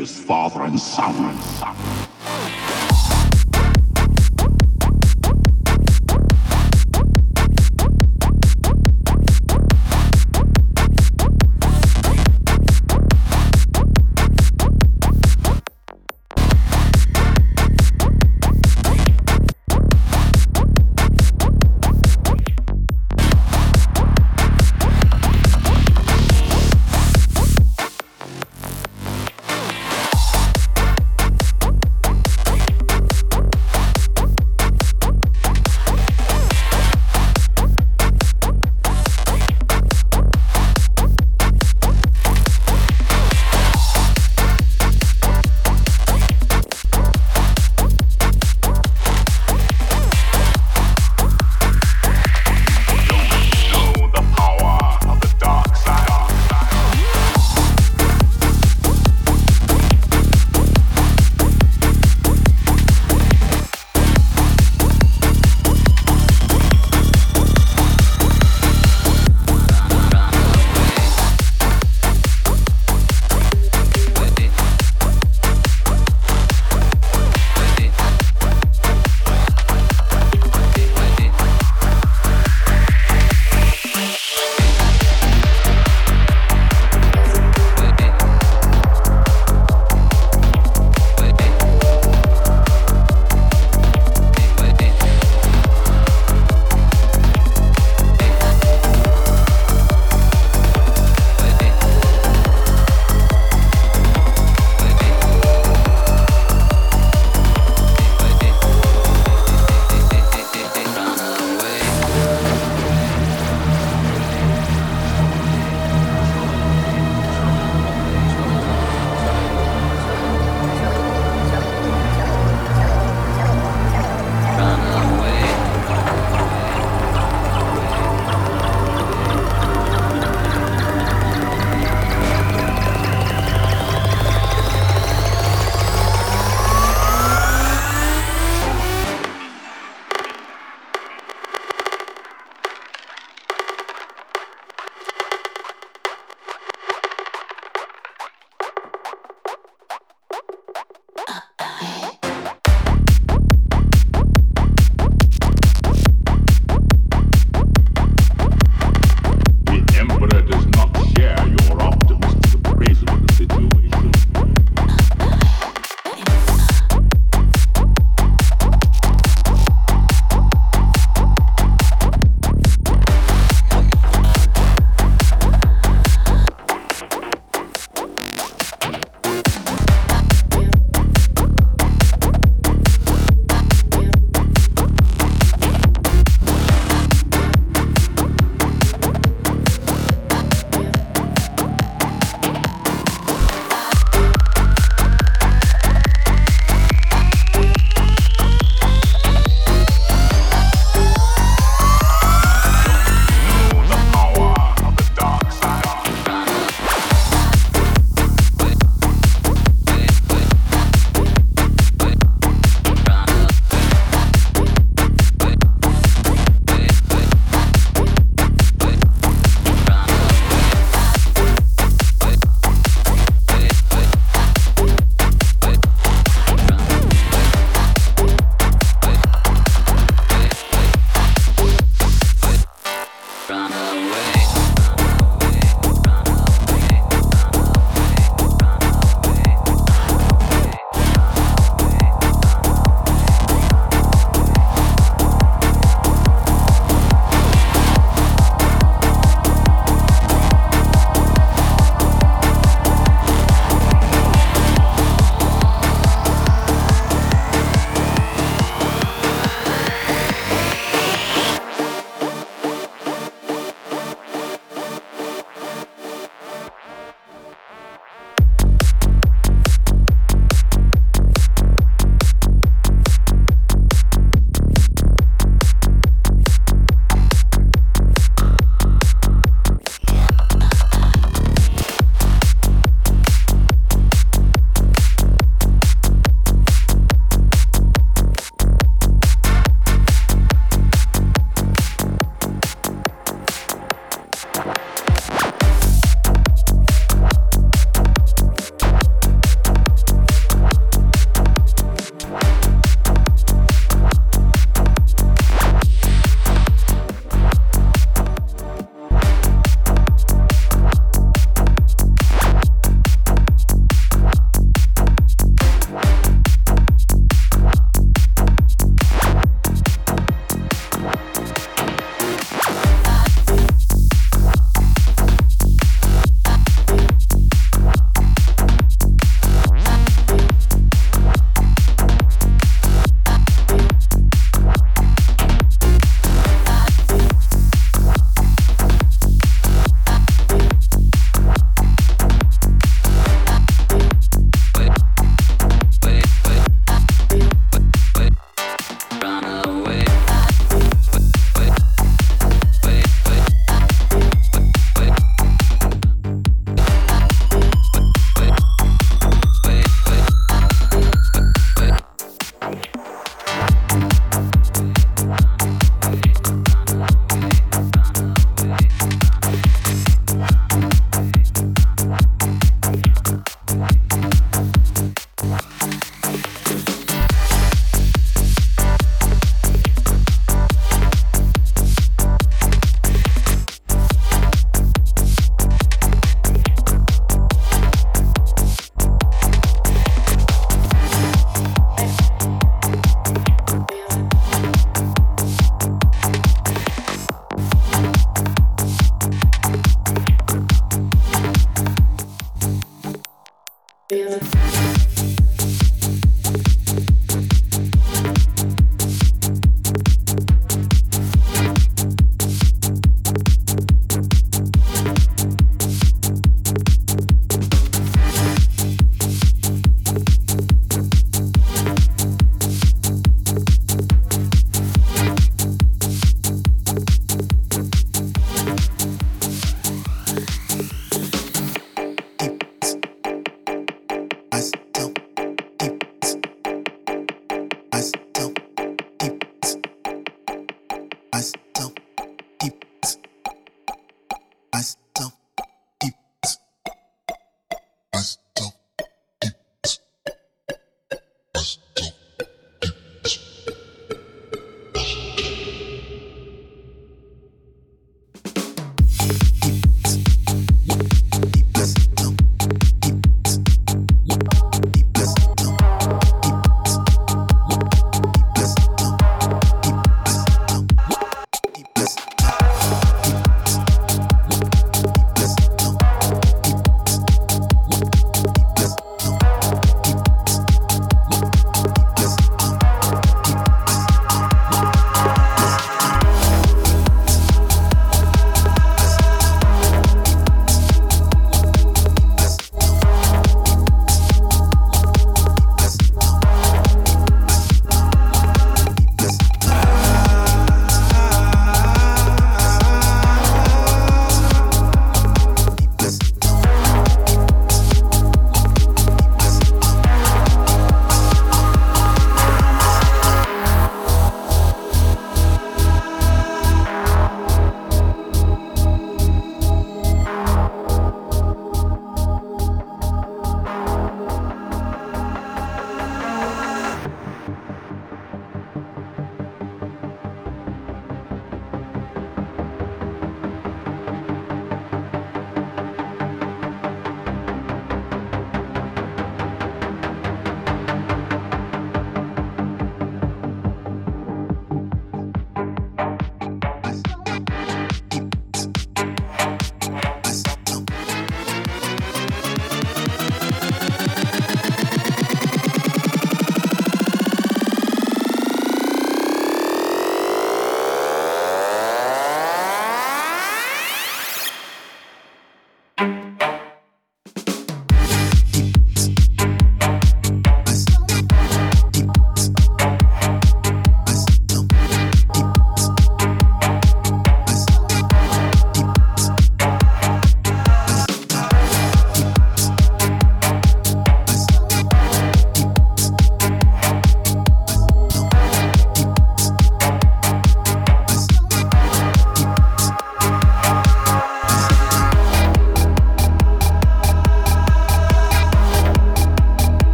as father and son.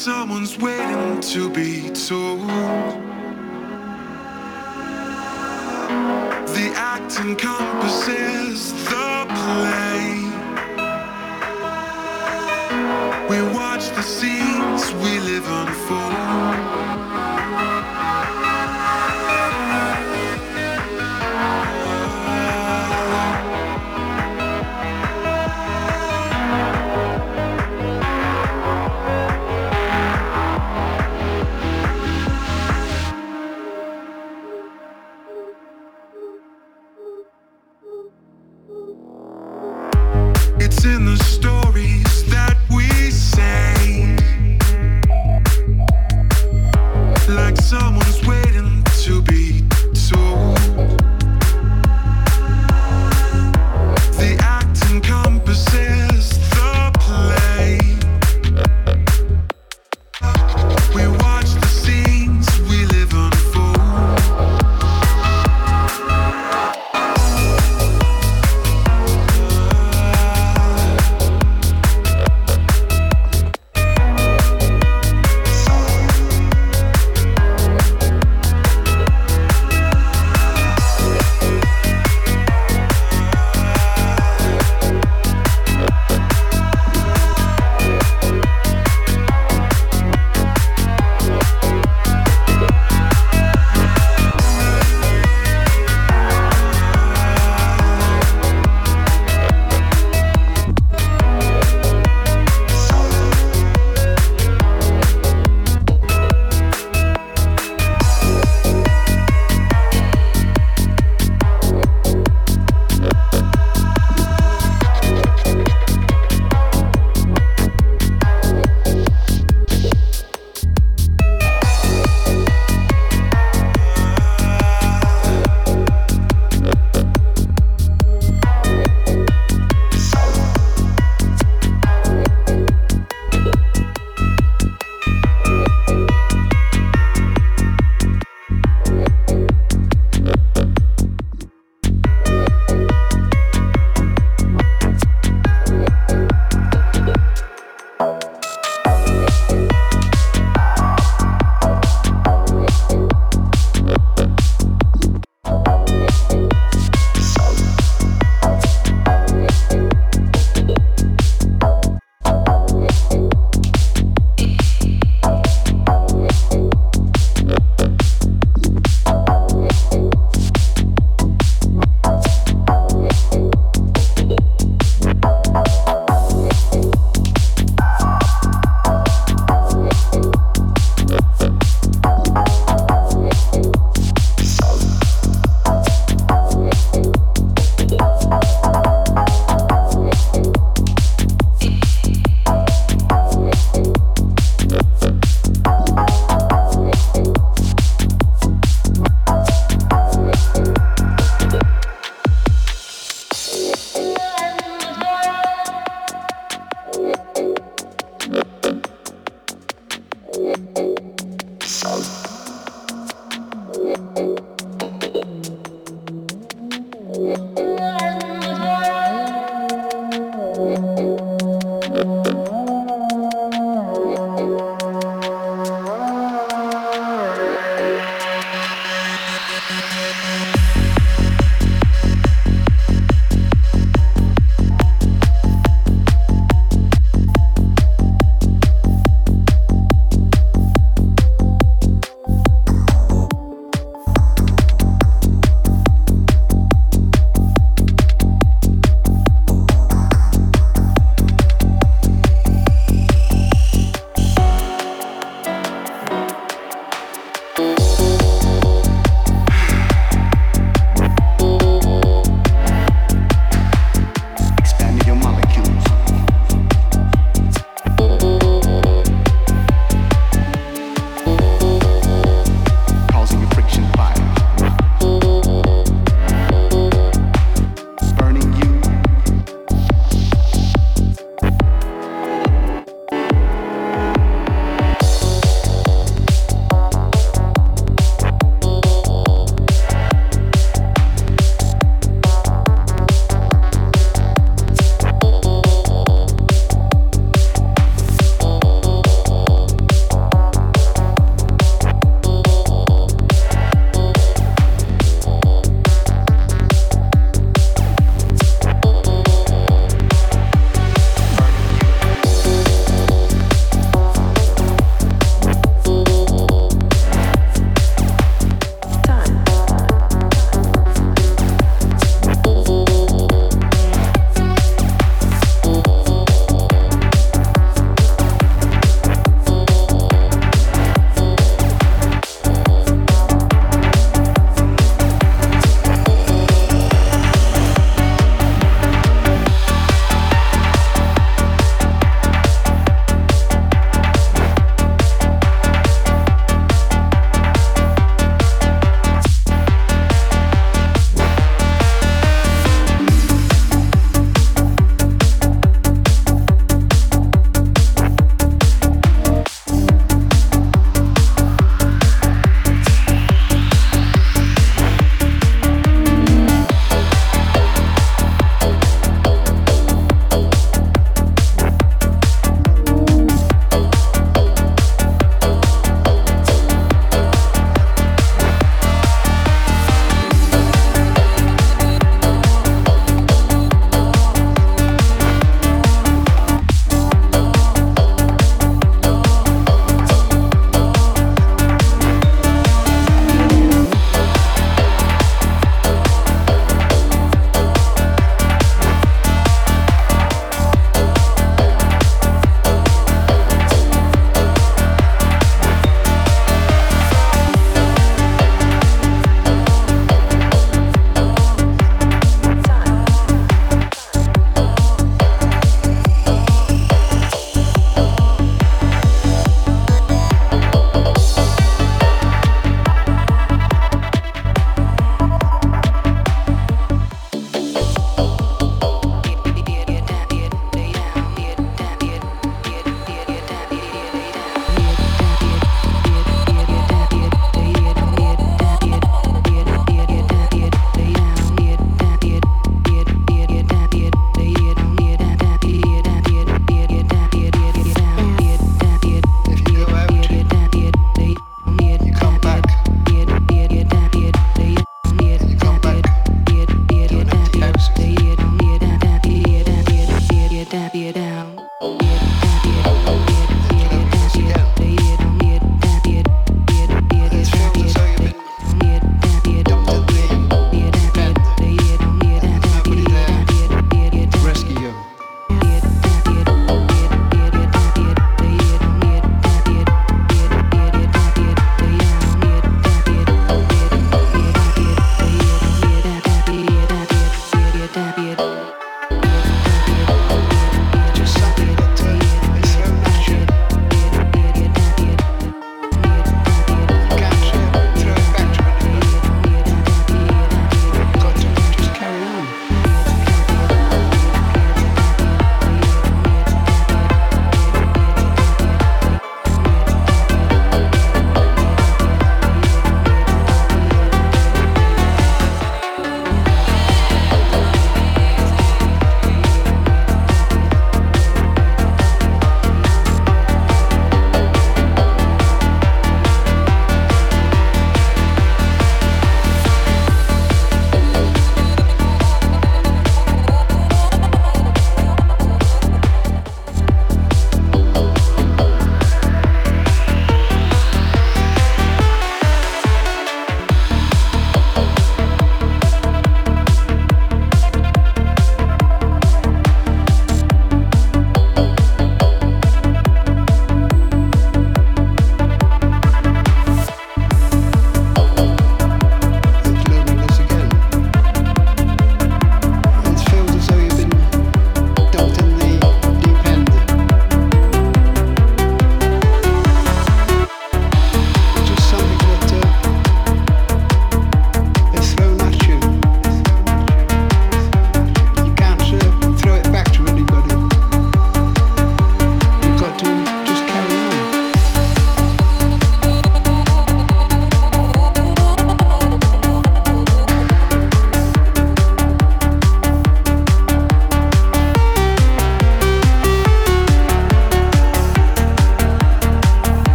Someone's waiting to be told. The act encompasses the play. We watch the scenes we live unfold.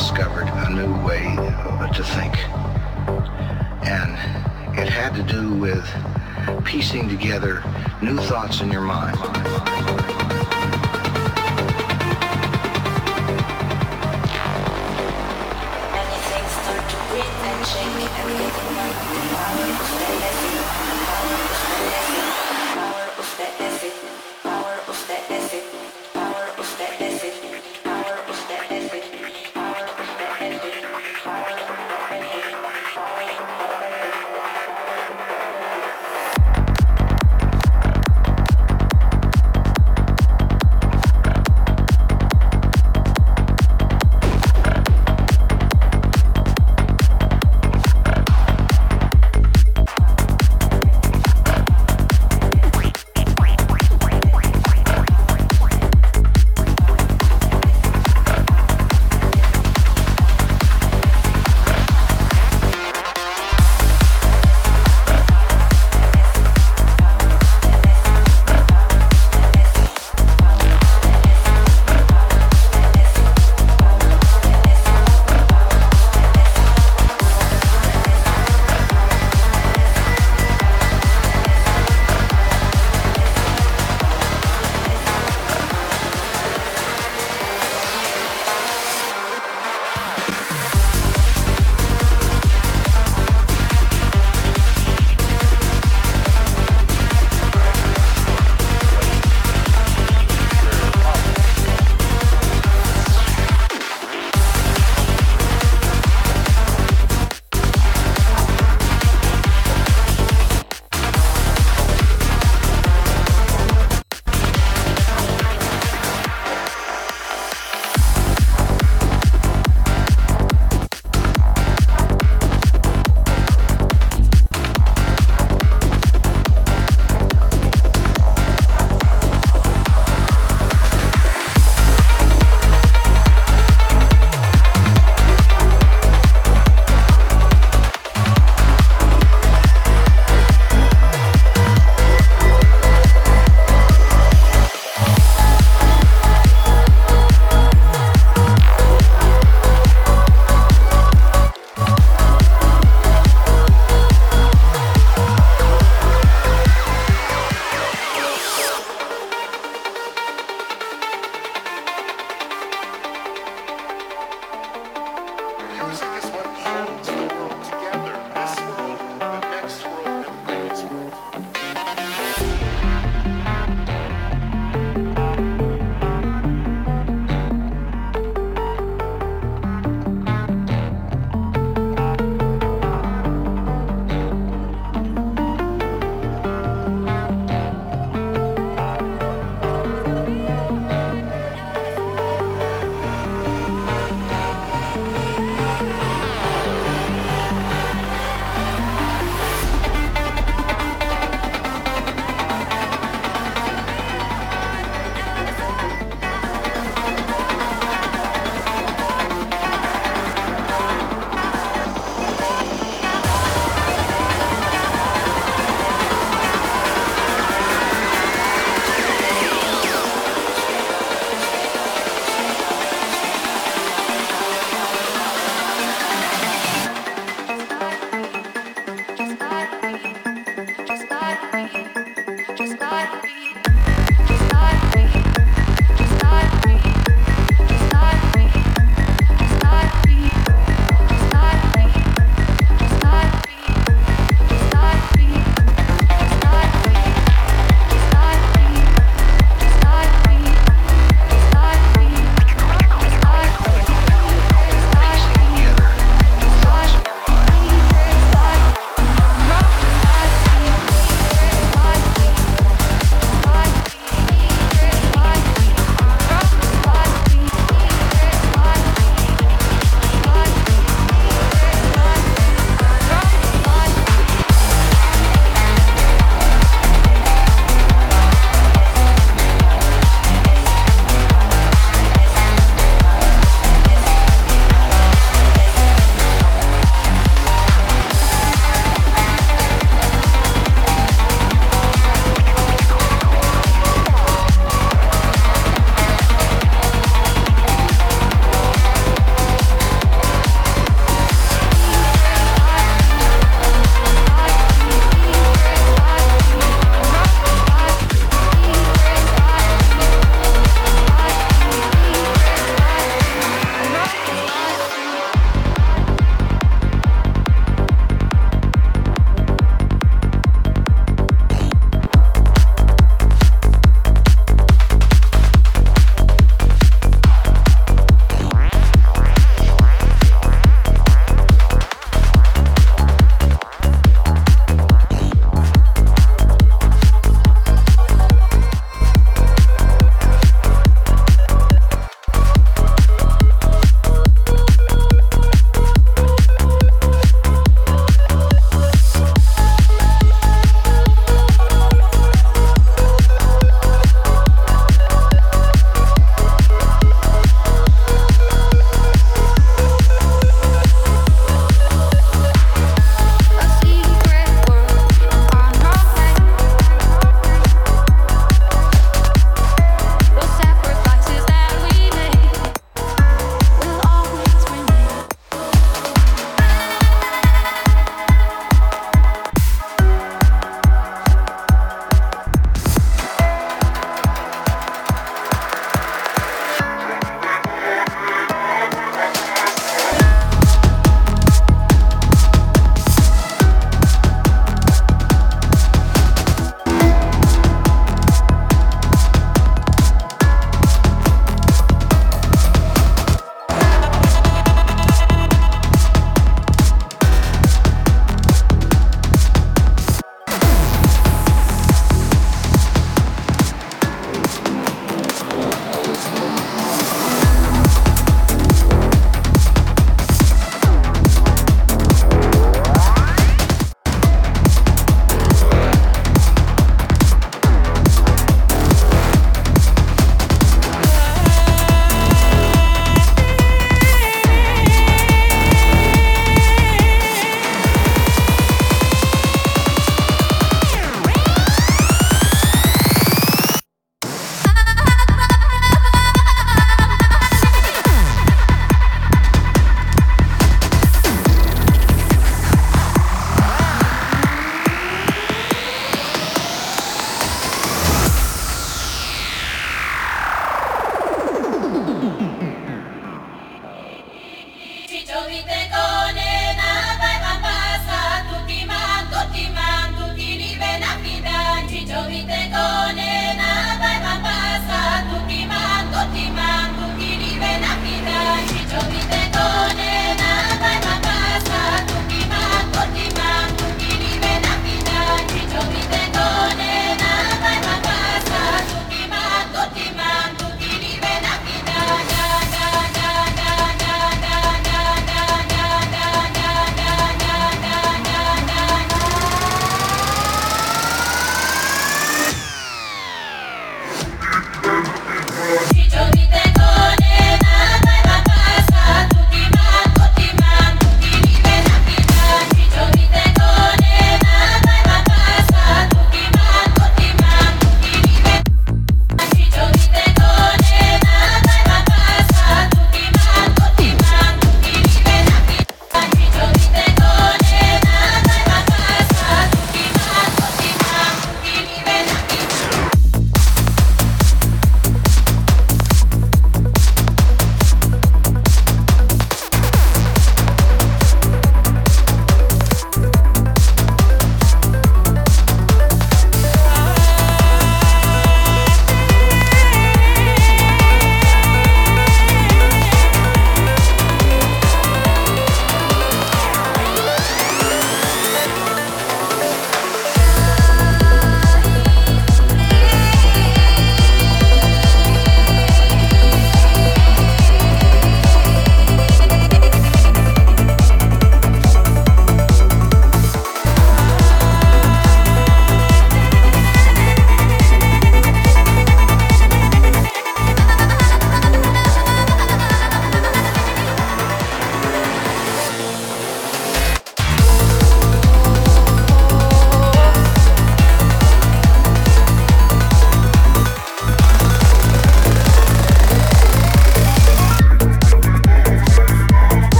discovered a new way to think. And it had to do with piecing together new thoughts in your mind. Many things start to breathe and shake and get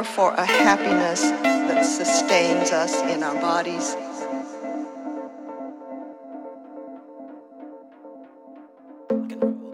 hunger for a happiness that sustains us in our bodies. Rock and roll.